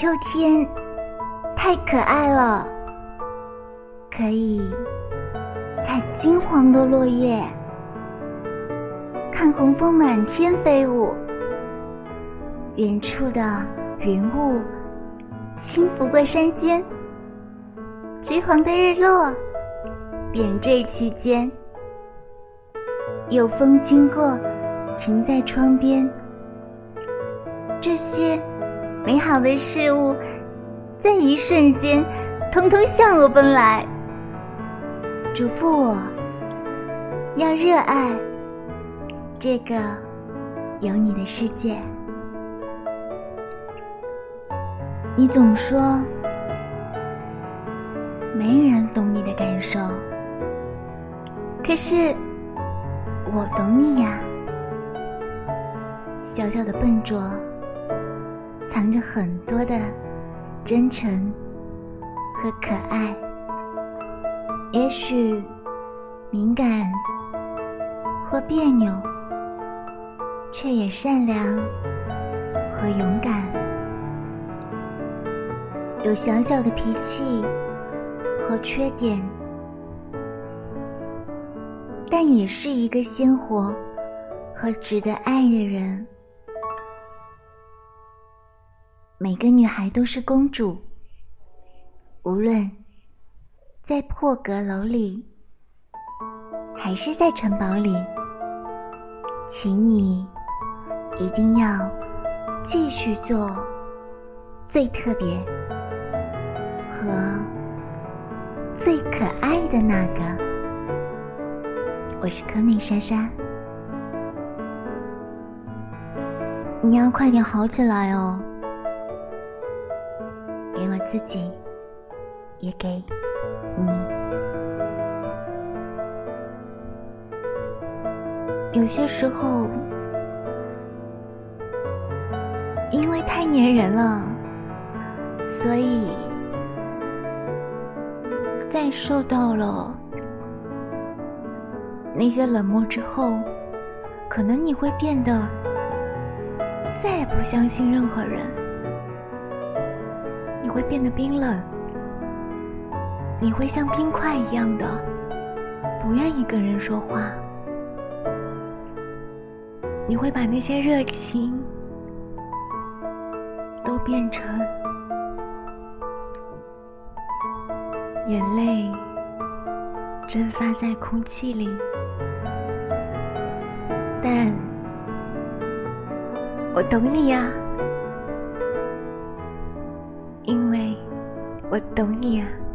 秋天太可爱了，可以采金黄的落叶，看红枫满天飞舞，远处的云雾轻拂过山间，橘黄的日落点缀其间，有风经过，停在窗边，这些。美好的事物，在一瞬间，通通向我奔来，嘱咐我要热爱这个有你的世界。你总说没人懂你的感受，可是我懂你呀，小小的笨拙。藏着很多的真诚和可爱，也许敏感或别扭，却也善良和勇敢。有小小的脾气和缺点，但也是一个鲜活和值得爱的人。每个女孩都是公主，无论在破阁楼里，还是在城堡里，请你一定要继续做最特别和最可爱的那个。我是柯内莎莎，你要快点好起来哦。自己，也给你。有些时候，因为太粘人了，所以在受到了那些冷漠之后，可能你会变得再也不相信任何人。你会变得冰冷，你会像冰块一样的不愿意跟人说话，你会把那些热情都变成眼泪，蒸发在空气里。但我懂你呀。我懂你啊。